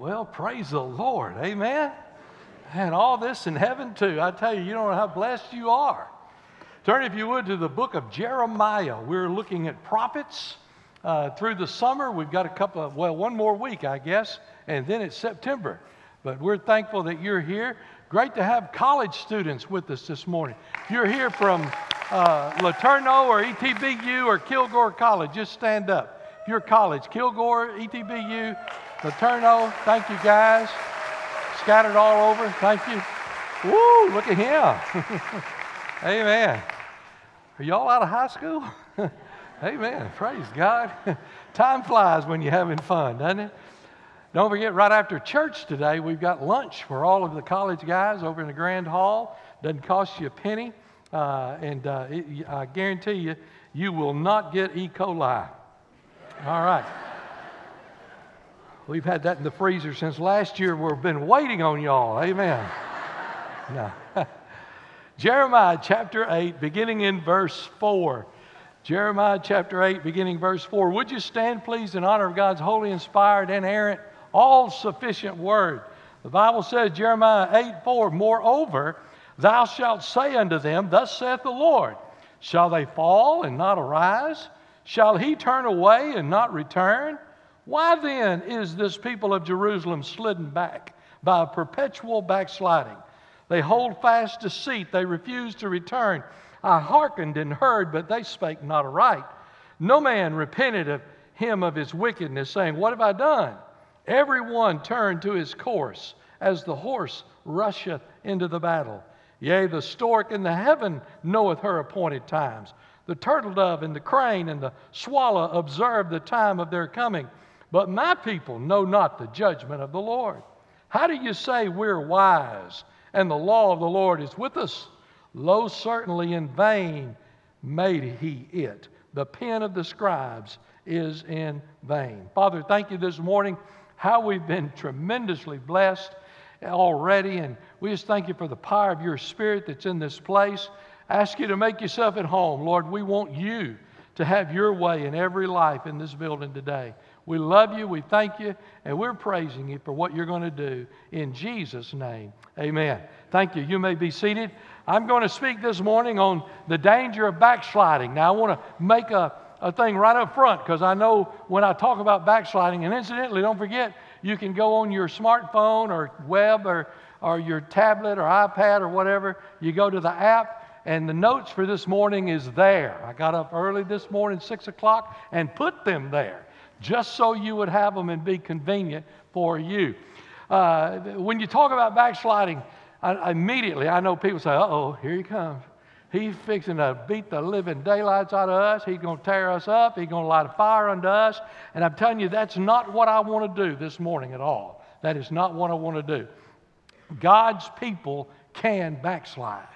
Well, praise the Lord. Amen. And all this in heaven, too. I tell you, you don't know how blessed you are. Turn, if you would, to the book of Jeremiah. We're looking at prophets uh, through the summer. We've got a couple of, well, one more week, I guess, and then it's September. But we're thankful that you're here. Great to have college students with us this morning. If you're here from uh, LeTourneau or ETBU or Kilgore College, just stand up. If you're college, Kilgore, ETBU, LeTourneau, thank you guys. Scattered all over, thank you. Woo, look at him. Amen. Are y'all out of high school? Amen. Praise God. Time flies when you're having fun, doesn't it? Don't forget, right after church today, we've got lunch for all of the college guys over in the Grand Hall. Doesn't cost you a penny. Uh, and uh, it, I guarantee you, you will not get E. coli. All right. We've had that in the freezer since last year. We've been waiting on y'all. Amen. Jeremiah chapter 8, beginning in verse 4. Jeremiah chapter 8, beginning verse 4. Would you stand, please, in honor of God's holy, inspired, inerrant, all sufficient word? The Bible says, Jeremiah 8, 4, Moreover, thou shalt say unto them, Thus saith the Lord, Shall they fall and not arise? Shall he turn away and not return? Why then is this people of Jerusalem slidden back by perpetual backsliding? They hold fast deceit, they refuse to return. I hearkened and heard, but they spake not aright. No man repented of him of his wickedness, saying, What have I done? Every one turned to his course, as the horse rusheth into the battle. Yea, the stork in the heaven knoweth her appointed times. The turtle dove and the crane and the swallow observe the time of their coming. But my people know not the judgment of the Lord. How do you say we're wise? and the law of the Lord is with us. Lo, certainly in vain made he it. The pen of the scribes is in vain. Father, thank you this morning how we've been tremendously blessed already, and we just thank you for the power of your spirit that's in this place. Ask you to make yourself at home. Lord, we want you to have your way in every life in this building today. We love you, we thank you, and we're praising you for what you're going to do in Jesus' name. Amen. Thank you. You may be seated. I'm going to speak this morning on the danger of backsliding. Now, I want to make a, a thing right up front because I know when I talk about backsliding, and incidentally, don't forget, you can go on your smartphone or web or, or your tablet or iPad or whatever. You go to the app, and the notes for this morning is there. I got up early this morning, 6 o'clock, and put them there just so you would have them and be convenient for you. Uh, when you talk about backsliding, I, immediately I know people say, oh, here he comes. He's fixing to beat the living daylights out of us. He's going to tear us up. He's going to light a fire under us. And I'm telling you, that's not what I want to do this morning at all. That is not what I want to do. God's people can backslide.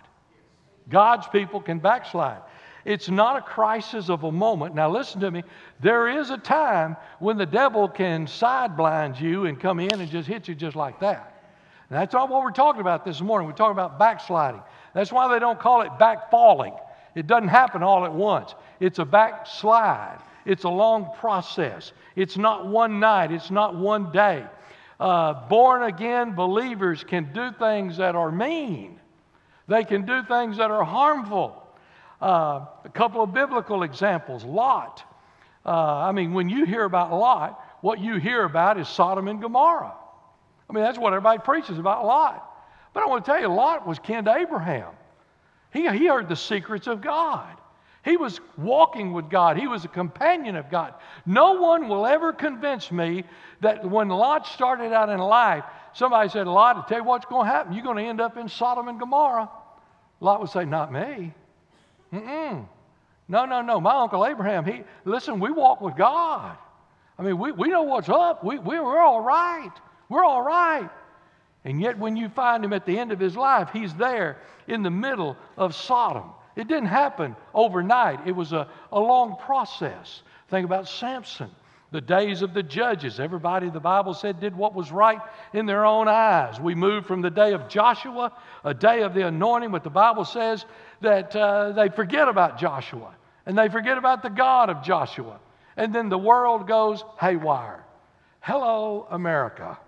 God's people can backslide. It's not a crisis of a moment. Now, listen to me. There is a time when the devil can sideblind you and come in and just hit you just like that. And that's not what we're talking about this morning. We're talking about backsliding. That's why they don't call it backfalling. It doesn't happen all at once, it's a backslide. It's a long process. It's not one night, it's not one day. Uh, born again believers can do things that are mean, they can do things that are harmful. Uh, a couple of biblical examples Lot. Uh, I mean, when you hear about Lot, what you hear about is Sodom and Gomorrah. I mean, that's what everybody preaches about Lot. But I want to tell you, Lot was kin to Abraham. He, he heard the secrets of God. He was walking with God. He was a companion of God. No one will ever convince me that when Lot started out in life, somebody said, Lot, I tell you what's going to happen. You're going to end up in Sodom and Gomorrah. Lot would say, Not me. Mm-mm. No, no, no. My Uncle Abraham, he, listen, we walk with God. I mean, we, we know what's up. We, we, we're all right. We're all right. And yet, when you find him at the end of his life, he's there in the middle of Sodom. It didn't happen overnight, it was a, a long process. Think about Samson, the days of the judges. Everybody, the Bible said, did what was right in their own eyes. We move from the day of Joshua, a day of the anointing, but the Bible says that uh, they forget about Joshua and they forget about the God of Joshua. And then the world goes haywire. Hello, America.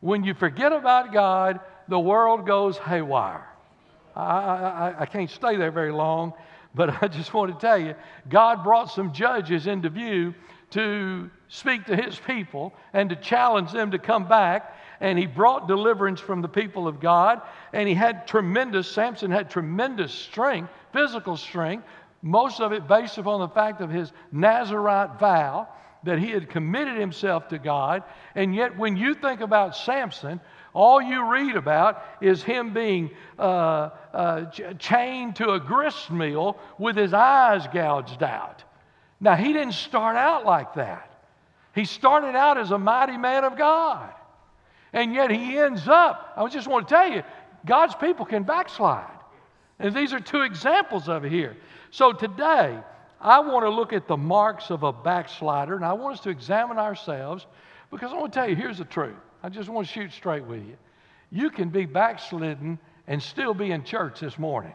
When you forget about God, the world goes haywire. I, I, I can't stay there very long, but I just want to tell you God brought some judges into view to speak to his people and to challenge them to come back. And he brought deliverance from the people of God. And he had tremendous, Samson had tremendous strength, physical strength, most of it based upon the fact of his Nazarite vow that he had committed himself to God. And yet, when you think about Samson, all you read about is him being uh, uh, chained to a grist mill with his eyes gouged out. Now, he didn't start out like that. He started out as a mighty man of God. And yet he ends up, I just want to tell you, God's people can backslide. And these are two examples of it here. So today, I want to look at the marks of a backslider, and I want us to examine ourselves because I want to tell you here's the truth. I just want to shoot straight with you. You can be backslidden and still be in church this morning.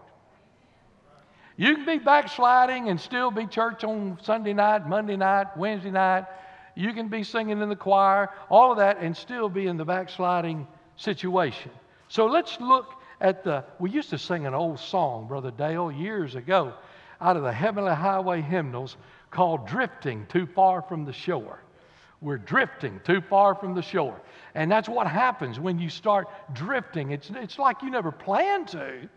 You can be backsliding and still be church on Sunday night, Monday night, Wednesday night. You can be singing in the choir, all of that, and still be in the backsliding situation. So let's look at the. We used to sing an old song, Brother Dale, years ago, out of the Heavenly Highway hymnals called Drifting Too Far from the Shore. We're drifting too far from the shore. And that's what happens when you start drifting. It's, it's like you never planned to,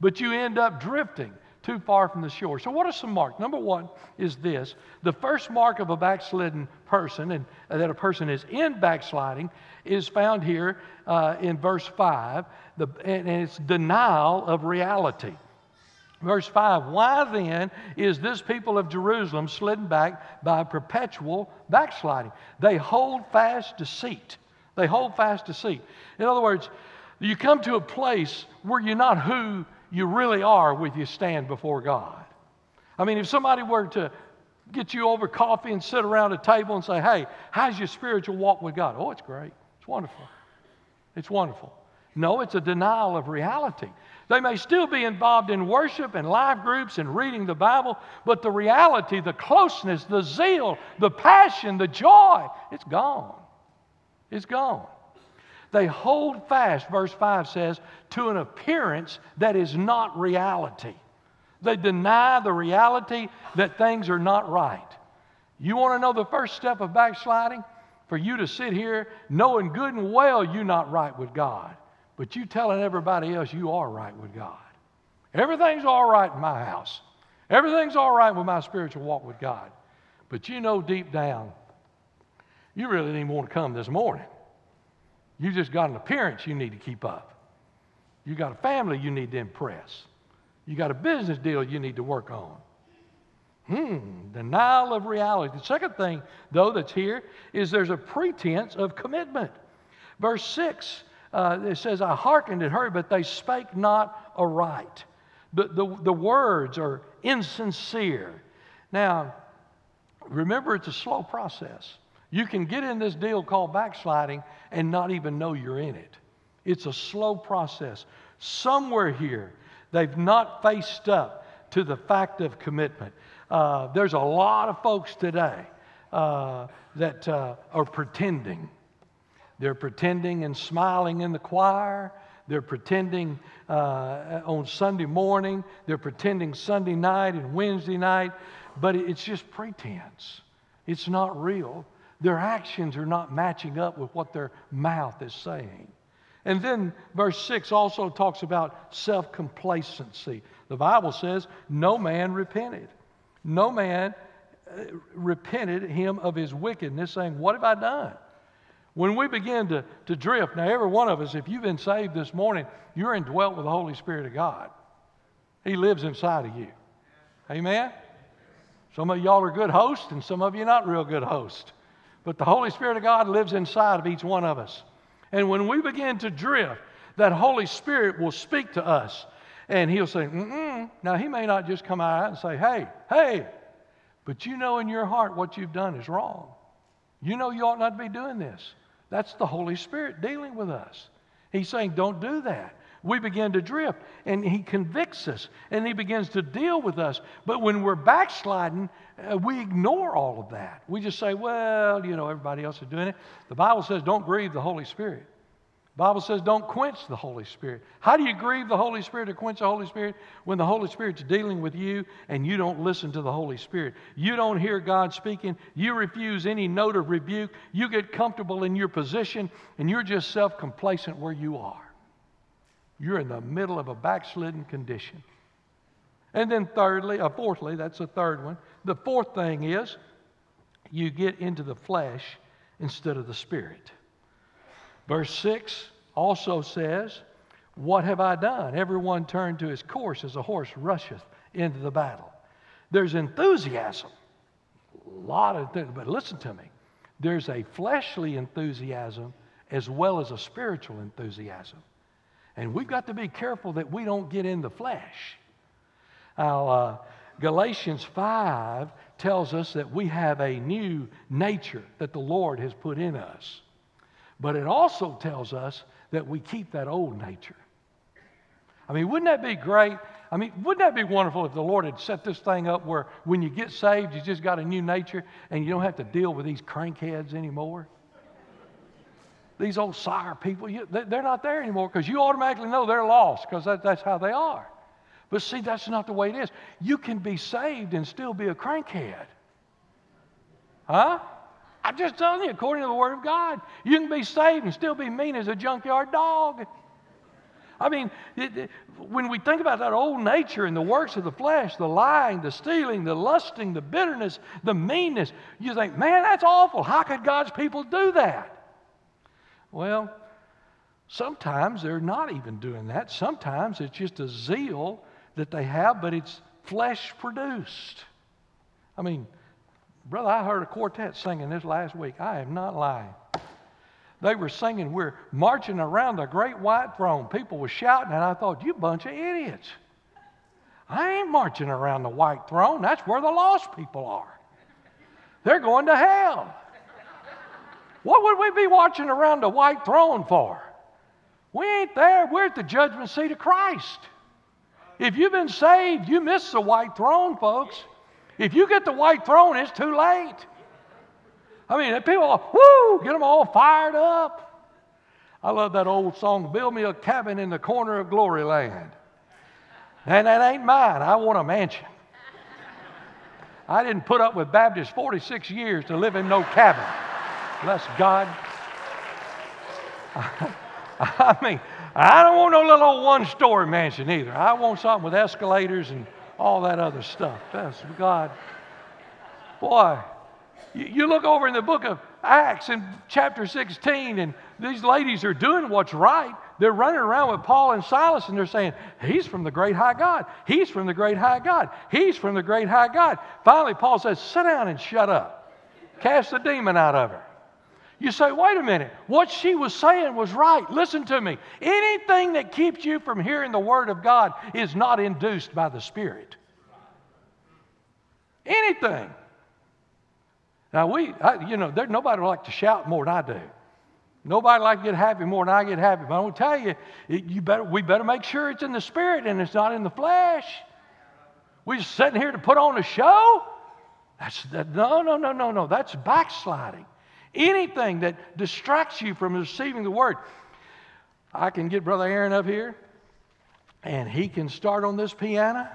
but you end up drifting too far from the shore. So, what are some marks? Number one is this the first mark of a backslidden person, and that a person is in backsliding, is found here uh, in verse 5, the, and it's denial of reality. Verse 5 Why then is this people of Jerusalem slidden back by perpetual backsliding? They hold fast deceit. They hold fast deceit. In other words, you come to a place where you're not who you really are with you stand before God. I mean, if somebody were to get you over coffee and sit around a table and say, Hey, how's your spiritual walk with God? Oh, it's great. It's wonderful. It's wonderful. No, it's a denial of reality. They may still be involved in worship and life groups and reading the Bible, but the reality, the closeness, the zeal, the passion, the joy, it's gone. It's gone. They hold fast, verse 5 says, to an appearance that is not reality. They deny the reality that things are not right. You want to know the first step of backsliding? For you to sit here knowing good and well you're not right with God, but you telling everybody else you are right with God. Everything's all right in my house. Everything's all right with my spiritual walk with God. But you know deep down, you really didn't want to come this morning. You just got an appearance you need to keep up. You got a family you need to impress. You got a business deal you need to work on. Hmm, denial of reality. The second thing, though, that's here is there's a pretense of commitment. Verse 6, uh, it says, I hearkened and heard, but they spake not aright. The, the, the words are insincere. Now, remember, it's a slow process. You can get in this deal called backsliding and not even know you're in it. It's a slow process. Somewhere here, they've not faced up to the fact of commitment. Uh, there's a lot of folks today uh, that uh, are pretending. They're pretending and smiling in the choir. They're pretending uh, on Sunday morning. They're pretending Sunday night and Wednesday night. But it's just pretense. It's not real. Their actions are not matching up with what their mouth is saying. And then verse 6 also talks about self complacency. The Bible says, No man repented. No man uh, repented him of his wickedness, saying, What have I done? When we begin to, to drift, now every one of us, if you've been saved this morning, you're indwelt with the Holy Spirit of God. He lives inside of you. Amen? Some of y'all are good hosts, and some of you not real good hosts. But the Holy Spirit of God lives inside of each one of us. And when we begin to drift, that Holy Spirit will speak to us. And He'll say, mm Now, He may not just come out and say, Hey, hey, but you know in your heart what you've done is wrong. You know you ought not to be doing this. That's the Holy Spirit dealing with us. He's saying, Don't do that we begin to drift. And He convicts us and He begins to deal with us. But when we're backsliding, uh, we ignore all of that. We just say, well, you know, everybody else is doing it. The Bible says, don't grieve the Holy Spirit. The Bible says don't quench the Holy Spirit. How do you grieve the Holy Spirit or quench the Holy Spirit? When the Holy Spirit's dealing with you and you don't listen to the Holy Spirit. You don't hear God speaking. You refuse any note of rebuke. You get comfortable in your position and you're just self complacent where you are. You're in the middle of a backslidden condition. And then, thirdly, or uh, fourthly, that's the third one. The fourth thing is you get into the flesh instead of the spirit. Verse 6 also says, What have I done? Everyone turned to his course as a horse rusheth into the battle. There's enthusiasm. A lot of things, but listen to me. There's a fleshly enthusiasm as well as a spiritual enthusiasm. And we've got to be careful that we don't get in the flesh. Now, uh, Galatians 5 tells us that we have a new nature that the Lord has put in us. But it also tells us that we keep that old nature. I mean, wouldn't that be great? I mean, wouldn't that be wonderful if the Lord had set this thing up where when you get saved, you just got a new nature and you don't have to deal with these crankheads anymore? These old sire people, you, they're not there anymore because you automatically know they're lost because that, that's how they are. But see, that's not the way it is. You can be saved and still be a crankhead. Huh? I'm just telling you, according to the Word of God, you can be saved and still be mean as a junkyard dog. I mean, it, it, when we think about that old nature and the works of the flesh, the lying, the stealing, the lusting, the bitterness, the meanness, you think, man, that's awful. How could God's people do that? Well, sometimes they're not even doing that. Sometimes it's just a zeal that they have, but it's flesh produced. I mean, Brother, I heard a quartet singing this last week. I am not lying. They were singing, We're marching around the great white throne. People were shouting, and I thought, You bunch of idiots. I ain't marching around the white throne. That's where the lost people are. They're going to hell. What would we be watching around the white throne for? We ain't there. We're at the judgment seat of Christ. If you've been saved, you miss the white throne, folks. If you get the white throne, it's too late. I mean, people, woo, get them all fired up. I love that old song, Build Me a Cabin in the Corner of Glory Land. And that ain't mine. I want a mansion. I didn't put up with Baptists 46 years to live in no cabin. Bless God. I mean, I don't want no little one story mansion either. I want something with escalators and all that other stuff. That's God. Boy, you look over in the book of Acts in chapter 16, and these ladies are doing what's right. They're running around with Paul and Silas, and they're saying, He's from the great high God. He's from the great high God. He's from the great high God. Finally, Paul says, Sit down and shut up. Cast the demon out of her. You say, wait a minute, what she was saying was right. Listen to me. Anything that keeps you from hearing the Word of God is not induced by the Spirit. Anything. Now, we, I, you know, there, nobody like to shout more than I do. Nobody like to get happy more than I get happy. But I'm going to tell you, it, you better, we better make sure it's in the Spirit and it's not in the flesh. We're just sitting here to put on a show? That's, that, no, no, no, no, no. That's backsliding. Anything that distracts you from receiving the word. I can get Brother Aaron up here, and he can start on this piano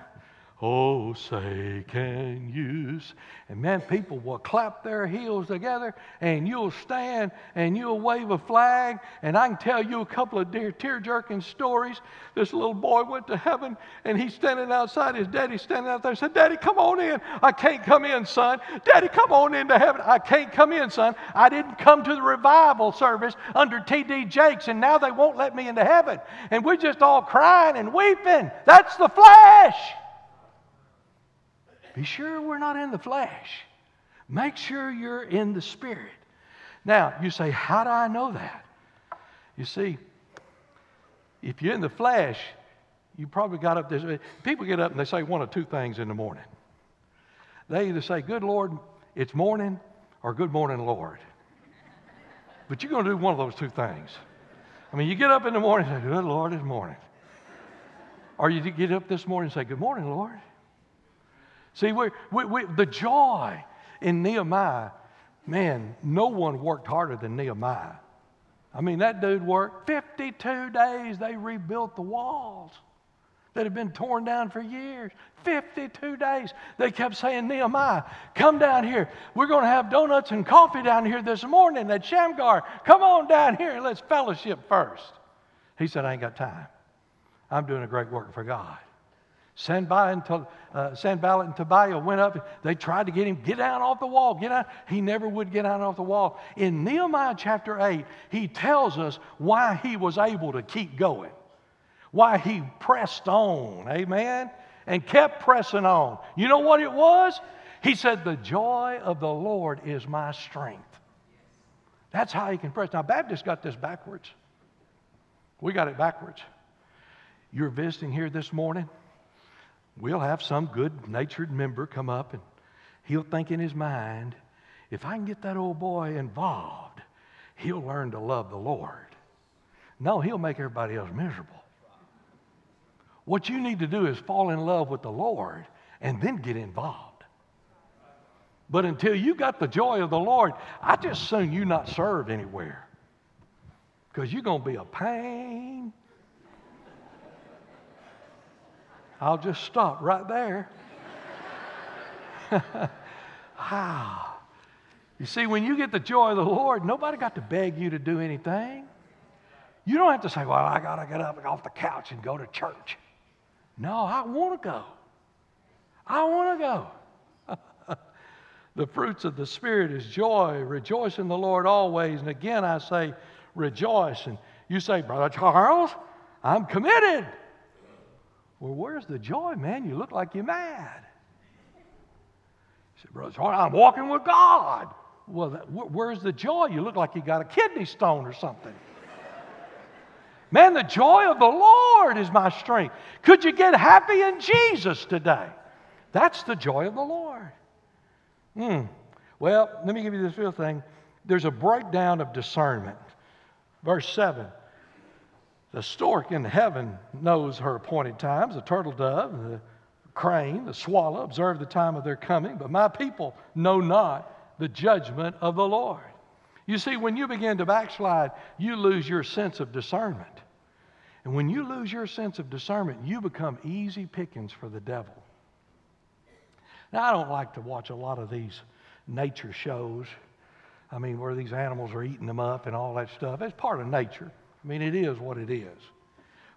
Oh, say, can you? And man, people will clap their heels together and you'll stand and you'll wave a flag. And I can tell you a couple of dear tear jerking stories. This little boy went to heaven and he's standing outside. His daddy's standing out there and said, Daddy, come on in. I can't come in, son. Daddy, come on into heaven. I can't come in, son. I didn't come to the revival service under T.D. Jakes and now they won't let me into heaven. And we're just all crying and weeping. That's the flesh. Be sure we're not in the flesh. Make sure you're in the spirit. Now, you say, How do I know that? You see, if you're in the flesh, you probably got up this. People get up and they say one of two things in the morning. They either say, Good Lord, it's morning, or Good morning, Lord. But you're going to do one of those two things. I mean, you get up in the morning and say, Good Lord, it's morning. Or you get up this morning and say, Good morning, Lord. See, we we the joy in Nehemiah, man, no one worked harder than Nehemiah. I mean, that dude worked 52 days. They rebuilt the walls that had been torn down for years. 52 days. They kept saying, Nehemiah, come down here. We're going to have donuts and coffee down here this morning at Shamgar. Come on down here and let's fellowship first. He said, I ain't got time. I'm doing a great work for God. Sanballat and, uh, Sanballat and Tobiah went up. They tried to get him, get down off the wall, get out. He never would get out off the wall. In Nehemiah chapter 8, he tells us why he was able to keep going, why he pressed on, amen, and kept pressing on. You know what it was? He said, The joy of the Lord is my strength. That's how he can press. Now, Baptists got this backwards. We got it backwards. You're visiting here this morning we'll have some good natured member come up and he'll think in his mind, if I can get that old boy involved, he'll learn to love the Lord. No, he'll make everybody else miserable. What you need to do is fall in love with the Lord and then get involved. But until you got the joy of the Lord, I just soon you not serve anywhere. Because you're going to be a pain I'll just stop right there. wow. You see, when you get the joy of the Lord, nobody got to beg you to do anything. You don't have to say, Well, I got to get up off the couch and go to church. No, I want to go. I want to go. the fruits of the Spirit is joy. Rejoice in the Lord always. And again, I say, rejoice. And you say, Brother Charles, I'm committed. Well, where's the joy, man? You look like you're mad. He said, Brother I'm walking with God. Well, that, where's the joy? You look like you got a kidney stone or something. Man, the joy of the Lord is my strength. Could you get happy in Jesus today? That's the joy of the Lord. Hmm. Well, let me give you this real thing. There's a breakdown of discernment. Verse 7 the stork in heaven knows her appointed times, the turtle dove, the crane, the swallow observe the time of their coming, but my people know not the judgment of the Lord. You see, when you begin to backslide, you lose your sense of discernment. And when you lose your sense of discernment, you become easy pickings for the devil. Now, I don't like to watch a lot of these nature shows. I mean, where these animals are eating them up and all that stuff. It's part of nature. I mean, it is what it is.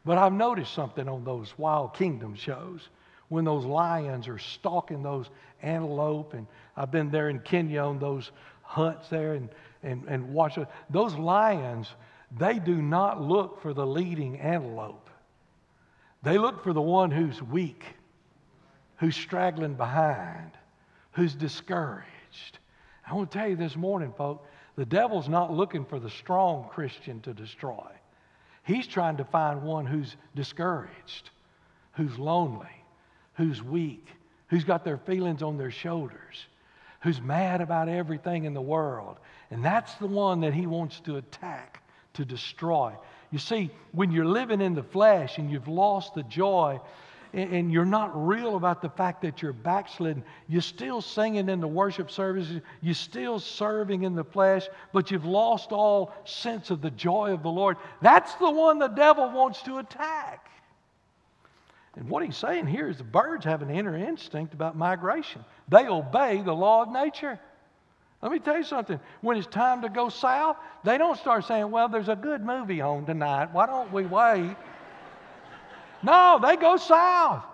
But I've noticed something on those Wild Kingdom shows when those lions are stalking those antelope, and I've been there in Kenya on those hunts there and, and, and watch. Those lions, they do not look for the leading antelope. They look for the one who's weak, who's straggling behind, who's discouraged. I want to tell you this morning, folks, the devil's not looking for the strong Christian to destroy. He's trying to find one who's discouraged, who's lonely, who's weak, who's got their feelings on their shoulders, who's mad about everything in the world. And that's the one that he wants to attack, to destroy. You see, when you're living in the flesh and you've lost the joy and you're not real about the fact that you're backslidden, you're still singing in the worship services, you're still serving in the flesh, but you've lost all sense of the joy of the Lord. That's the one the devil wants to attack. And what he's saying here is the birds have an inner instinct about migration. They obey the law of nature. Let me tell you something. When it's time to go south, they don't start saying, Well, there's a good movie on tonight. Why don't we wait? No, they go south.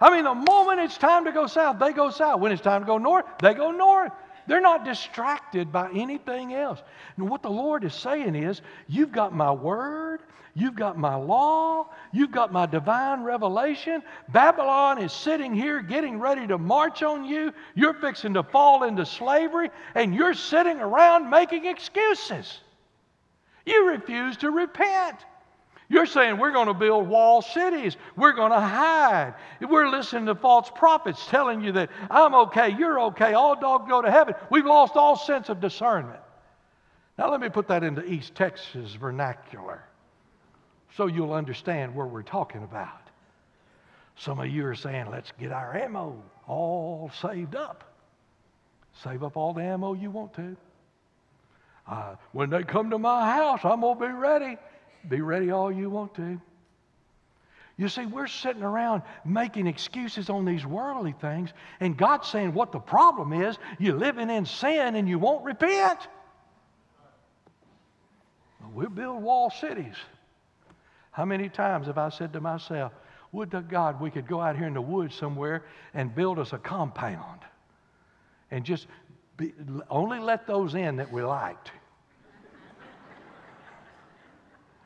I mean, the moment it's time to go south, they go south. When it's time to go north, they go north. They're not distracted by anything else. And what the Lord is saying is, you've got my word, you've got my law, you've got my divine revelation. Babylon is sitting here getting ready to march on you. You're fixing to fall into slavery, and you're sitting around making excuses. You refuse to repent. You're saying we're going to build wall cities. We're going to hide. We're listening to false prophets telling you that I'm okay, you're okay, all dogs go to heaven. We've lost all sense of discernment. Now, let me put that into East Texas vernacular so you'll understand where we're talking about. Some of you are saying, let's get our ammo all saved up. Save up all the ammo you want to. Uh, when they come to my house, I'm going to be ready. Be ready all you want to. You see, we're sitting around making excuses on these worldly things, and God's saying what the problem is you're living in sin and you won't repent. We'll build wall cities. How many times have I said to myself, would to God we could go out here in the woods somewhere and build us a compound and just be, only let those in that we liked.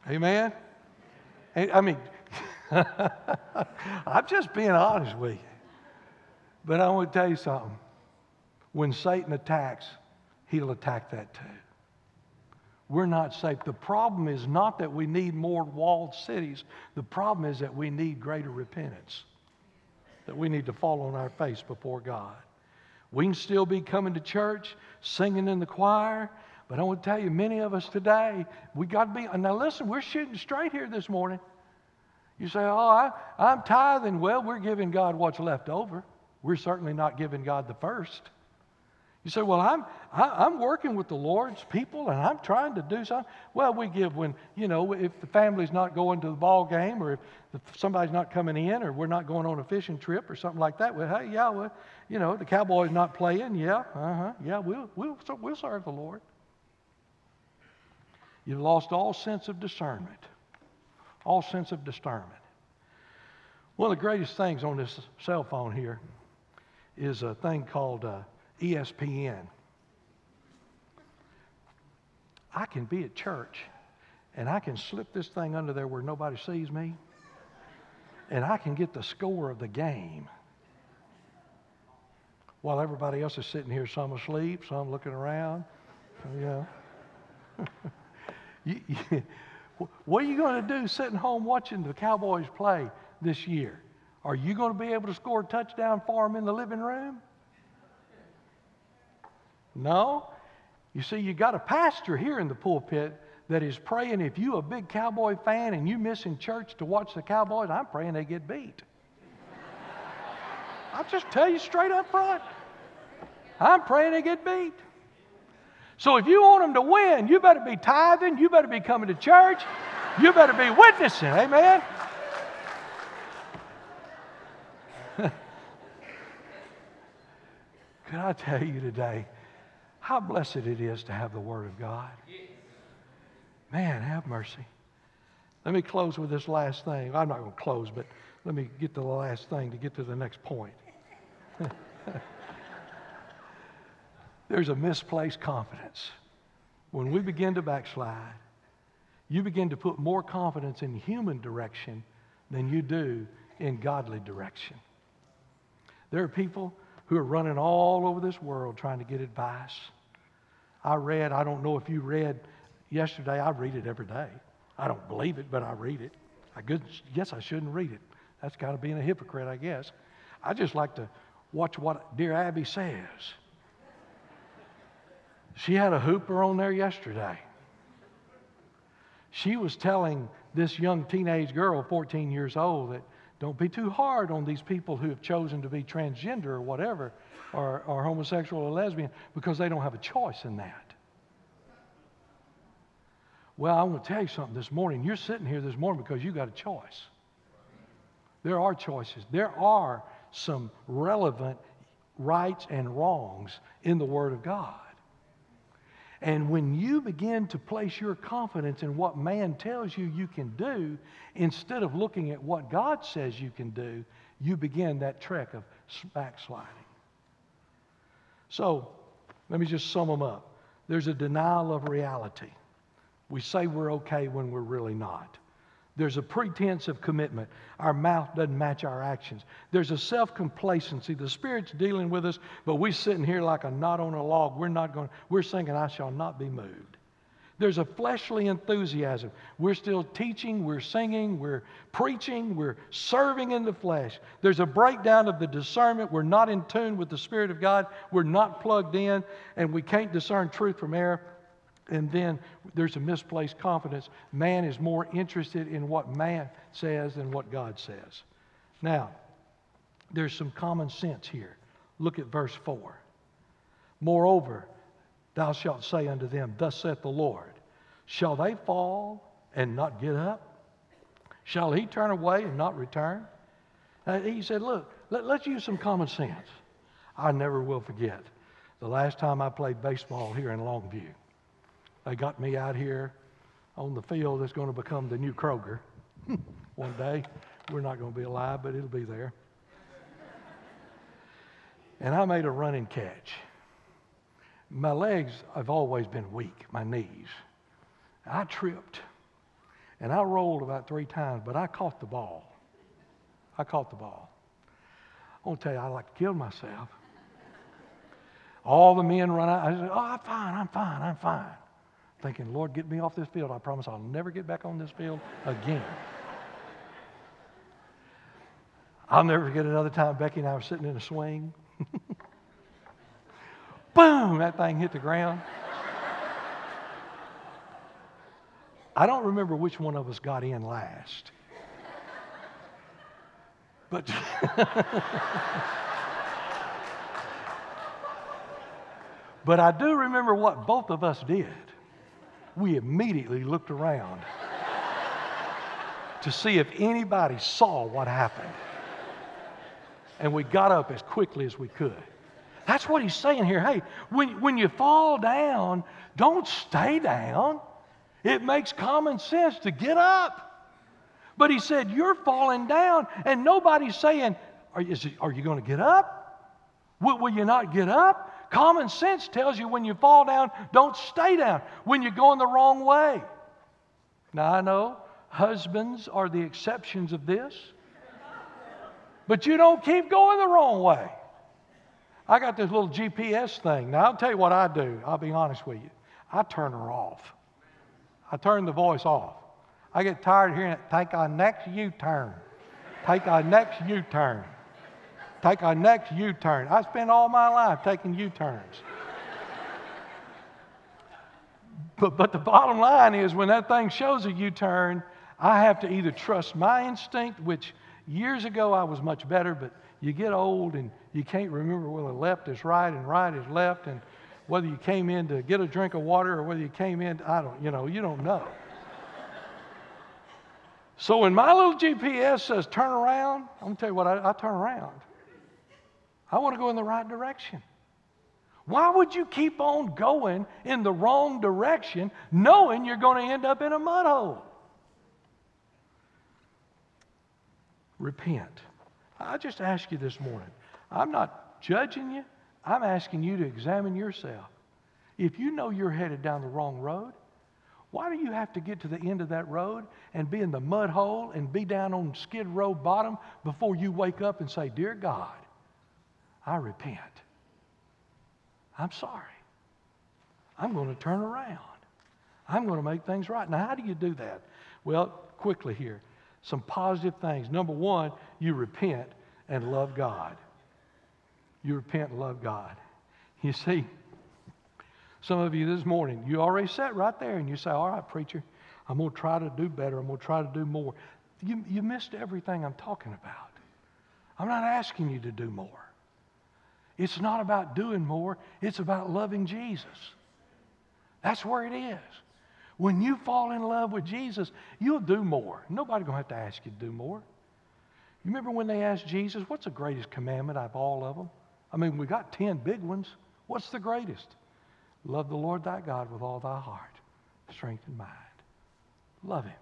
Amen? I mean, I'm just being honest with you. But I want to tell you something. When Satan attacks, he'll attack that too. We're not safe. The problem is not that we need more walled cities. The problem is that we need greater repentance. That we need to fall on our face before God. We can still be coming to church, singing in the choir, but I want to tell you, many of us today, we got to be. Now, listen, we're shooting straight here this morning. You say, Oh, I, I'm tithing. Well, we're giving God what's left over. We're certainly not giving God the first. You say, Well, I'm, I, am i am working with the Lord's people and I'm trying to do something. Well, we give when, you know, if the family's not going to the ball game or if somebody's not coming in or we're not going on a fishing trip or something like that. Well, hey, yeah, well, you know, the Cowboys not playing. Yeah, uh huh. Yeah, we'll, we'll, we'll serve the Lord. You've lost all sense of discernment all sense of discernment. One of the greatest things on this cell phone here is a thing called uh, ESPN. I can be at church and I can slip this thing under there where nobody sees me and I can get the score of the game while everybody else is sitting here, some asleep, some looking around. Know. you, you, what are you going to do sitting home watching the Cowboys play this year? Are you going to be able to score a touchdown for them in the living room? No. You see, you got a pastor here in the pulpit that is praying if you a big Cowboy fan and you missing church to watch the Cowboys, I'm praying they get beat. I'll just tell you straight up front. I'm praying they get beat. So if you want them to win, you better be tithing, you better be coming to church, you better be witnessing. Amen. Can I tell you today how blessed it is to have the Word of God? Man, have mercy. Let me close with this last thing. I'm not going to close, but let me get to the last thing to get to the next point. there's a misplaced confidence. When we begin to backslide, you begin to put more confidence in human direction than you do in godly direction. There are people who are running all over this world trying to get advice. I read, I don't know if you read yesterday, I read it every day. I don't believe it, but I read it. I guess I shouldn't read it. That's kind of being a hypocrite, I guess. I just like to watch what dear Abby says. She had a hooper on there yesterday. She was telling this young teenage girl, 14 years old, that don't be too hard on these people who have chosen to be transgender or whatever, or, or homosexual or lesbian, because they don't have a choice in that. Well, I want to tell you something this morning. You're sitting here this morning because you got a choice. There are choices. There are some relevant rights and wrongs in the Word of God. And when you begin to place your confidence in what man tells you you can do, instead of looking at what God says you can do, you begin that trek of backsliding. So, let me just sum them up. There's a denial of reality. We say we're okay when we're really not. There's a pretense of commitment. Our mouth doesn't match our actions. There's a self complacency. The Spirit's dealing with us, but we're sitting here like a knot on a log. We're not going. We're singing, "I shall not be moved." There's a fleshly enthusiasm. We're still teaching, we're singing, we're preaching, we're serving in the flesh. There's a breakdown of the discernment. We're not in tune with the Spirit of God. We're not plugged in, and we can't discern truth from error. And then there's a misplaced confidence. Man is more interested in what man says than what God says. Now, there's some common sense here. Look at verse 4. Moreover, thou shalt say unto them, Thus saith the Lord, Shall they fall and not get up? Shall he turn away and not return? Uh, he said, Look, let, let's use some common sense. I never will forget the last time I played baseball here in Longview. They got me out here on the field that's going to become the new Kroger one day. We're not going to be alive, but it'll be there. And I made a running catch. My legs have always been weak, my knees. I tripped and I rolled about three times, but I caught the ball. I caught the ball. I want to tell you, I like to kill myself. All the men run out. I said, Oh, I'm fine, I'm fine, I'm fine. Thinking, Lord, get me off this field. I promise I'll never get back on this field again. I'll never forget another time Becky and I were sitting in a swing. Boom, that thing hit the ground. I don't remember which one of us got in last. But But I do remember what both of us did. We immediately looked around to see if anybody saw what happened. And we got up as quickly as we could. That's what he's saying here. Hey, when, when you fall down, don't stay down. It makes common sense to get up. But he said, You're falling down, and nobody's saying, Are, is are you going to get up? Will, will you not get up? Common sense tells you when you fall down, don't stay down when you're going the wrong way. Now, I know husbands are the exceptions of this, but you don't keep going the wrong way. I got this little GPS thing. Now, I'll tell you what I do. I'll be honest with you. I turn her off. I turn the voice off. I get tired of hearing it. Take our next U turn. Take our next U turn. Take our next U turn. I spent all my life taking U turns. But, but the bottom line is when that thing shows a U turn, I have to either trust my instinct, which years ago I was much better, but you get old and you can't remember whether left is right and right is left, and whether you came in to get a drink of water or whether you came in, I don't, you know, you don't know. so when my little GPS says turn around, I'm to tell you what, I, I turn around. I want to go in the right direction. Why would you keep on going in the wrong direction knowing you're going to end up in a mud hole? Repent. I just ask you this morning. I'm not judging you. I'm asking you to examine yourself. If you know you're headed down the wrong road, why do you have to get to the end of that road and be in the mud hole and be down on Skid Row bottom before you wake up and say, Dear God, I repent. I'm sorry. I'm going to turn around. I'm going to make things right. Now, how do you do that? Well, quickly here, some positive things. Number one, you repent and love God you repent and love God. You see, some of you this morning, you already sat right there and you say, All right, preacher, I'm going to try to do better. I'm going to try to do more. You, you missed everything I'm talking about. I'm not asking you to do more. It's not about doing more, it's about loving Jesus. That's where it is. When you fall in love with Jesus, you'll do more. Nobody's going to have to ask you to do more. You remember when they asked Jesus, What's the greatest commandment out of all of them? I mean, we got 10 big ones. What's the greatest? Love the Lord thy God with all thy heart, strength, and mind. Love him.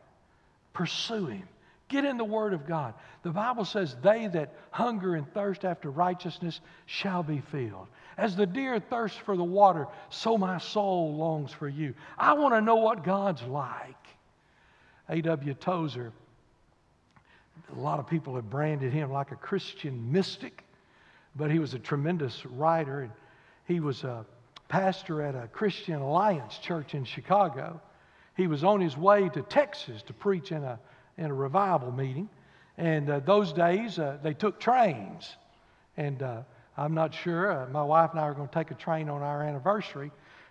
Pursue him. Get in the Word of God. The Bible says, They that hunger and thirst after righteousness shall be filled. As the deer thirsts for the water, so my soul longs for you. I want to know what God's like. A.W. Tozer, a lot of people have branded him like a Christian mystic but he was a tremendous writer. And he was a pastor at a Christian Alliance church in Chicago. He was on his way to Texas to preach in a, in a revival meeting. And uh, those days, uh, they took trains. And uh, I'm not sure. Uh, my wife and I are going to take a train on our anniversary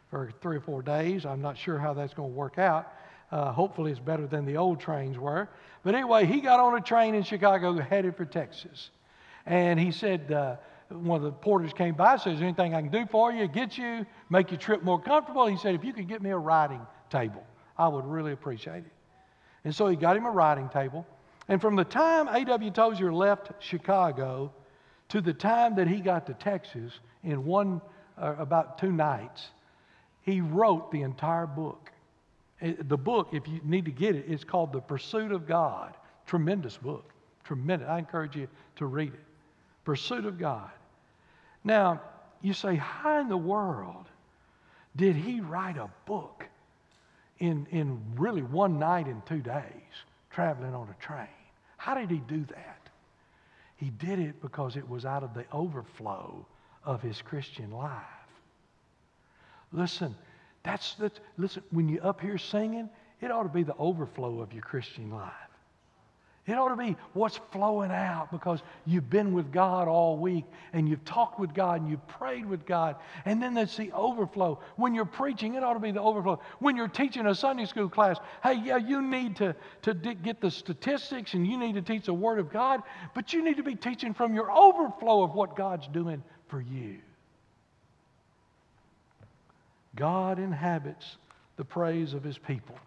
for three or four days. I'm not sure how that's going to work out. Uh, hopefully, it's better than the old trains were. But anyway, he got on a train in Chicago headed for Texas. And he said, uh, one of the porters came by, says, anything I can do for you, get you, make your trip more comfortable? He said, if you could get me a writing table, I would really appreciate it. And so he got him a writing table. And from the time A.W. Tozer left Chicago to the time that he got to Texas in one, uh, about two nights, he wrote the entire book. The book, if you need to get it, is called The Pursuit of God. Tremendous book. Tremendous. I encourage you to read it. Pursuit of God. Now, you say, how in the world did he write a book in, in really one night and two days traveling on a train? How did he do that? He did it because it was out of the overflow of his Christian life. Listen, that's, that's listen, when you're up here singing, it ought to be the overflow of your Christian life. It ought to be what's flowing out because you've been with God all week and you've talked with God and you've prayed with God. And then there's the overflow. When you're preaching, it ought to be the overflow. When you're teaching a Sunday school class, hey, yeah, you need to, to get the statistics and you need to teach the Word of God, but you need to be teaching from your overflow of what God's doing for you. God inhabits the praise of His people,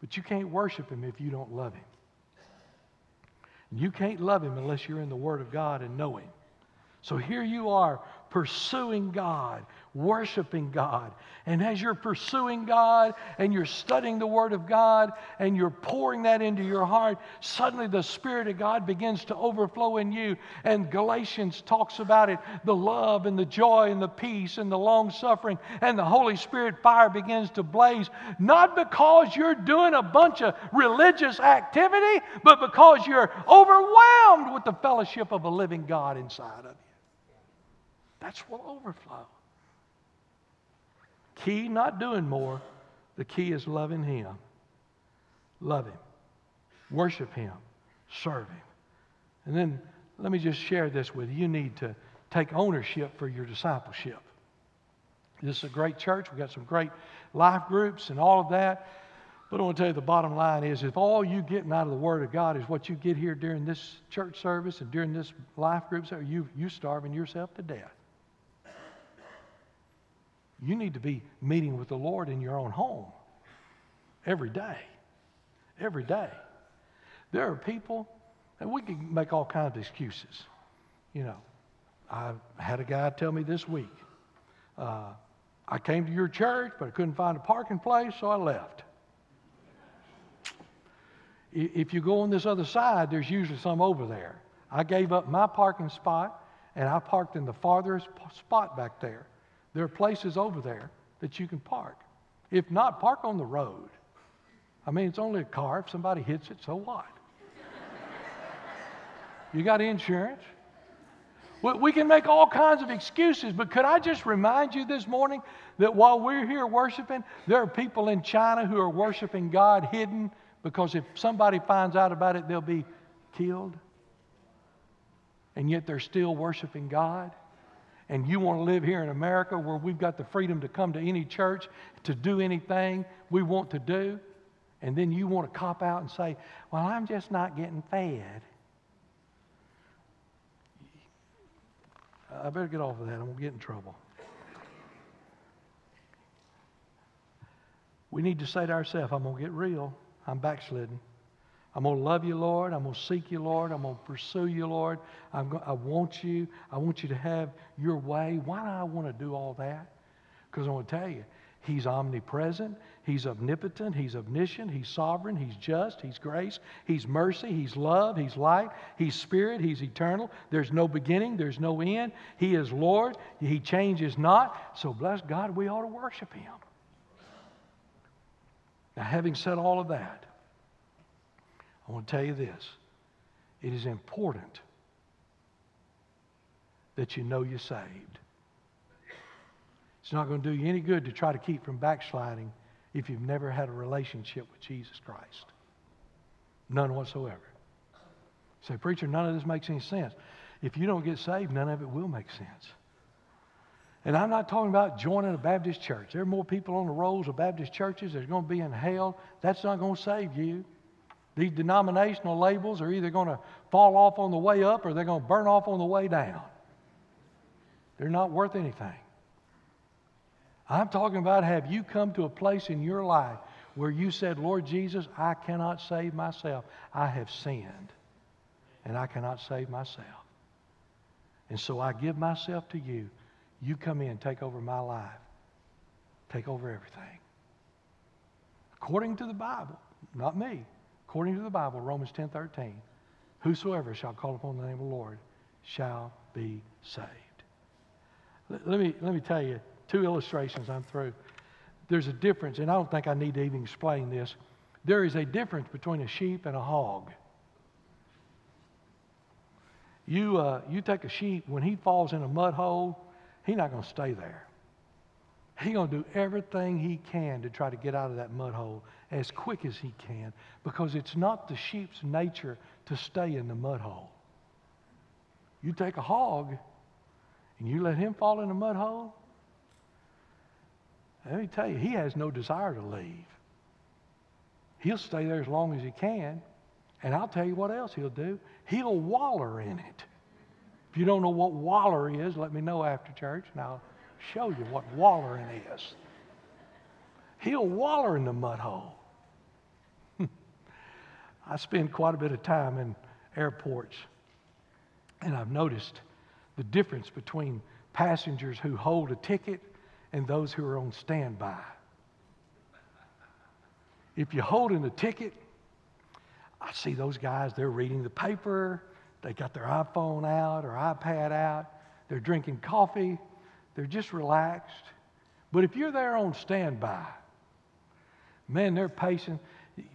but you can't worship Him if you don't love Him. You can't love him unless you're in the Word of God and know him. So here you are pursuing God, worshiping God. And as you're pursuing God and you're studying the Word of God and you're pouring that into your heart, suddenly the Spirit of God begins to overflow in you. And Galatians talks about it the love and the joy and the peace and the long suffering. And the Holy Spirit fire begins to blaze, not because you're doing a bunch of religious activity, but because you're overwhelmed with the fellowship of a living God inside of you. That's what overflow. Key, not doing more. The key is loving Him. Love Him. Worship Him. Serve Him. And then let me just share this with you. You need to take ownership for your discipleship. This is a great church. We've got some great life groups and all of that. But I want to tell you the bottom line is if all you getting out of the Word of God is what you get here during this church service and during this life group, you you starving yourself to death. You need to be meeting with the Lord in your own home every day. Every day. There are people, and we can make all kinds of excuses. You know, I had a guy tell me this week, uh, I came to your church, but I couldn't find a parking place, so I left. If you go on this other side, there's usually some over there. I gave up my parking spot and I parked in the farthest spot back there. There are places over there that you can park. If not, park on the road. I mean, it's only a car. If somebody hits it, so what? you got insurance. We can make all kinds of excuses, but could I just remind you this morning that while we're here worshiping, there are people in China who are worshiping God hidden because if somebody finds out about it, they'll be killed. And yet they're still worshiping God and you want to live here in America where we've got the freedom to come to any church, to do anything we want to do, and then you want to cop out and say, Well, I'm just not getting fed. I better get off of that. I'm going to get in trouble. We need to say to ourselves, I'm going to get real. I'm backsliding. I'm going to love you, Lord. I'm going to seek you, Lord. I'm going to pursue you, Lord. I'm go- I want you. I want you to have your way. Why do I want to do all that? Because I want to tell you, He's omnipresent. He's omnipotent. He's omniscient. He's sovereign. He's just. He's grace. He's mercy. He's love. He's light. He's spirit. He's eternal. There's no beginning. There's no end. He is Lord. He changes not. So bless God, we ought to worship Him. Now, having said all of that, I want to tell you this it is important that you know you're saved. It's not going to do you any good to try to keep from backsliding if you've never had a relationship with Jesus Christ. None whatsoever. say, preacher, none of this makes any sense. If you don't get saved, none of it will make sense. And I'm not talking about joining a Baptist church. There are more people on the rolls of Baptist churches that's going to be in hell. That's not going to save you. These denominational labels are either going to fall off on the way up or they're going to burn off on the way down. They're not worth anything. I'm talking about have you come to a place in your life where you said, Lord Jesus, I cannot save myself. I have sinned, and I cannot save myself. And so I give myself to you. You come in, take over my life, take over everything. According to the Bible, not me, according to the Bible, Romans 10 13, whosoever shall call upon the name of the Lord shall be saved. Let me, let me tell you two illustrations, I'm through. There's a difference, and I don't think I need to even explain this. There is a difference between a sheep and a hog. You, uh, you take a sheep, when he falls in a mud hole, he's not going to stay there. He's going to do everything he can to try to get out of that mud hole as quick as he can because it's not the sheep's nature to stay in the mud hole. You take a hog and you let him fall in a mud hole, let me tell you, he has no desire to leave. He'll stay there as long as he can. And I'll tell you what else he'll do. He'll waller in it. If you don't know what waller is, let me know after church, and I'll show you what wallering is. He'll waller in the mud hole. I spend quite a bit of time in airports, and I've noticed the difference between passengers who hold a ticket and those who are on standby. If you're holding a ticket, I see those guys, they're reading the paper, they got their iPhone out or iPad out, they're drinking coffee, they're just relaxed. But if you're there on standby, man, they're pacing.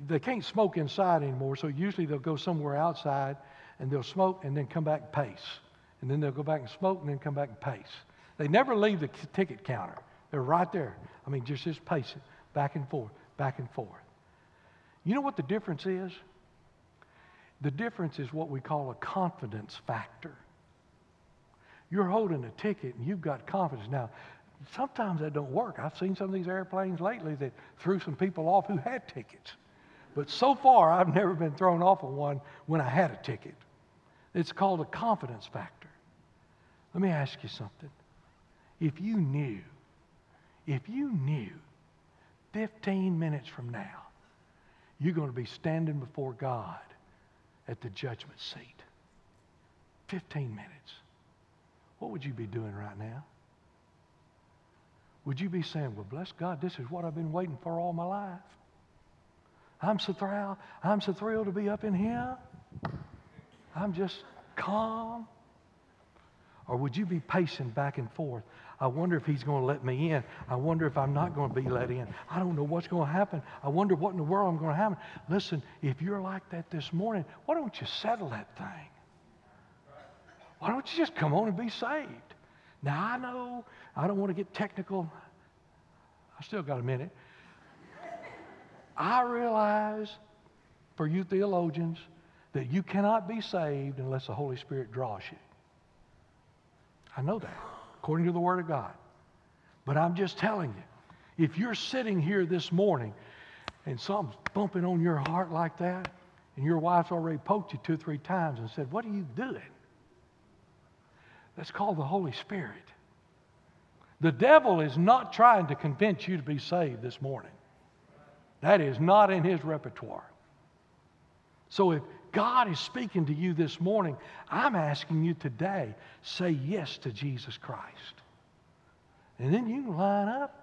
They can't smoke inside anymore, so usually they'll go somewhere outside and they'll smoke and then come back and pace. And then they'll go back and smoke and then come back and pace. They never leave the ticket counter. They're right there. I mean, just just pacing back and forth, back and forth. You know what the difference is? The difference is what we call a confidence factor. You're holding a ticket and you've got confidence. Now, sometimes that don't work. I've seen some of these airplanes lately that threw some people off who had tickets. But so far, I've never been thrown off of one when I had a ticket. It's called a confidence factor. Let me ask you something. If you knew, if you knew 15 minutes from now, you're going to be standing before God at the judgment seat. 15 minutes. What would you be doing right now? Would you be saying, Well, bless God, this is what I've been waiting for all my life? I'm so thrilled. I'm so thrilled to be up in here. I'm just calm. Or would you be pacing back and forth? I wonder if he's going to let me in. I wonder if I'm not going to be let in. I don't know what's going to happen. I wonder what in the world I'm going to happen. Listen, if you're like that this morning, why don't you settle that thing? Why don't you just come on and be saved? Now, I know I don't want to get technical. I still got a minute. I realize for you theologians that you cannot be saved unless the Holy Spirit draws you. I know that, according to the Word of God. But I'm just telling you, if you're sitting here this morning and something's bumping on your heart like that, and your wife's already poked you two or three times and said, What are you doing? That's called the Holy Spirit. The devil is not trying to convince you to be saved this morning. That is not in his repertoire. So if God is speaking to you this morning, I'm asking you today, say yes to Jesus Christ. And then you can line up.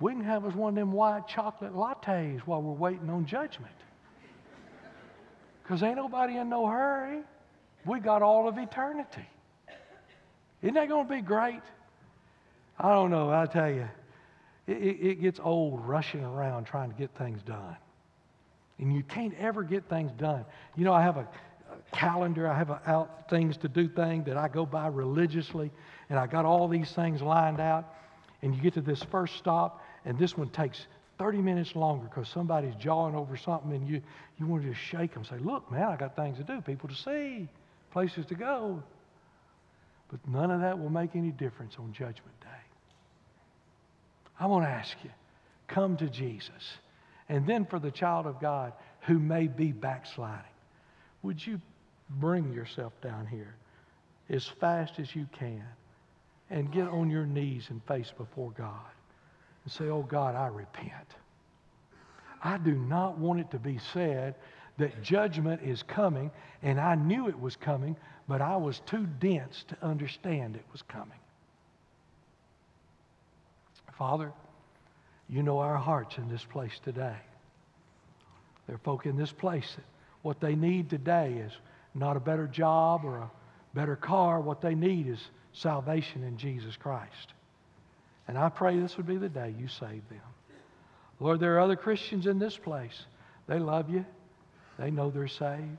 We can have us one of them white chocolate lattes while we're waiting on judgment. Because ain't nobody in no hurry. We got all of eternity. Isn't that going to be great? I don't know. I tell you, it, it, gets old rushing around trying to get things done. And you can't ever get things done. You know, I have a, a calendar, I have a out things to do thing that I go by religiously, and I got all these things lined out. And you get to this first stop, and this one takes 30 minutes longer because somebody's jawing over something, and you, you want to just shake them, say, Look, man, I got things to do, people to see, places to go. But none of that will make any difference on Judgment Day. I want to ask you come to Jesus. And then for the child of God who may be backsliding, would you bring yourself down here as fast as you can and get on your knees and face before God and say, Oh God, I repent. I do not want it to be said that judgment is coming, and I knew it was coming, but I was too dense to understand it was coming. Father, you know our hearts in this place today. There are folk in this place that what they need today is not a better job or a better car. What they need is salvation in Jesus Christ. And I pray this would be the day you save them. Lord, there are other Christians in this place. They love you, they know they're saved.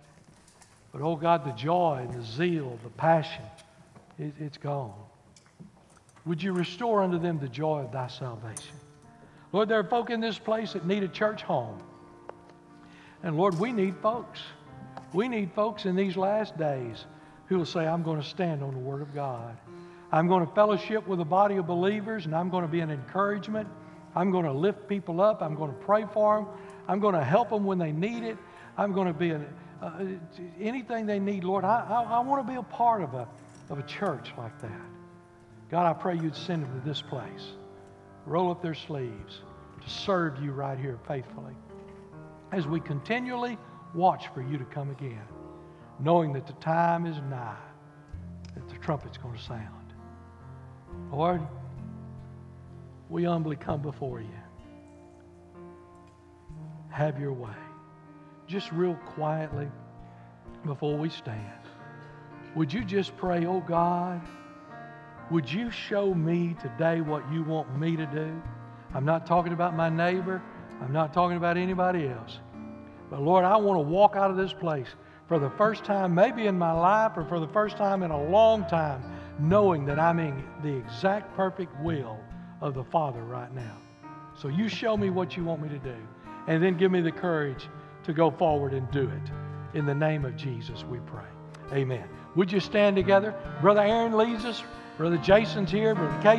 But, oh God, the joy and the zeal, the passion, it, it's gone. Would you restore unto them the joy of thy salvation? Lord, there are folk in this place that need a church home. And Lord, we need folks. We need folks in these last days who will say, I'm going to stand on the Word of God. I'm going to fellowship with a body of believers, and I'm going to be an encouragement. I'm going to lift people up. I'm going to pray for them. I'm going to help them when they need it. I'm going to be an, uh, anything they need, Lord. I, I, I want to be a part of a, of a church like that. God, I pray you'd send them to this place. Roll up their sleeves to serve you right here faithfully. As we continually watch for you to come again, knowing that the time is nigh, that the trumpet's going to sound. Lord, we humbly come before you. Have your way. Just real quietly before we stand, would you just pray, oh God, would you show me today what you want me to do? I'm not talking about my neighbor. I'm not talking about anybody else. But Lord, I want to walk out of this place for the first time, maybe in my life or for the first time in a long time, knowing that I'm in the exact perfect will of the Father right now. So you show me what you want me to do, and then give me the courage to go forward and do it. In the name of Jesus, we pray. Amen. Would you stand together? Brother Aaron leads us. Brother Jason's here. Brother Casey.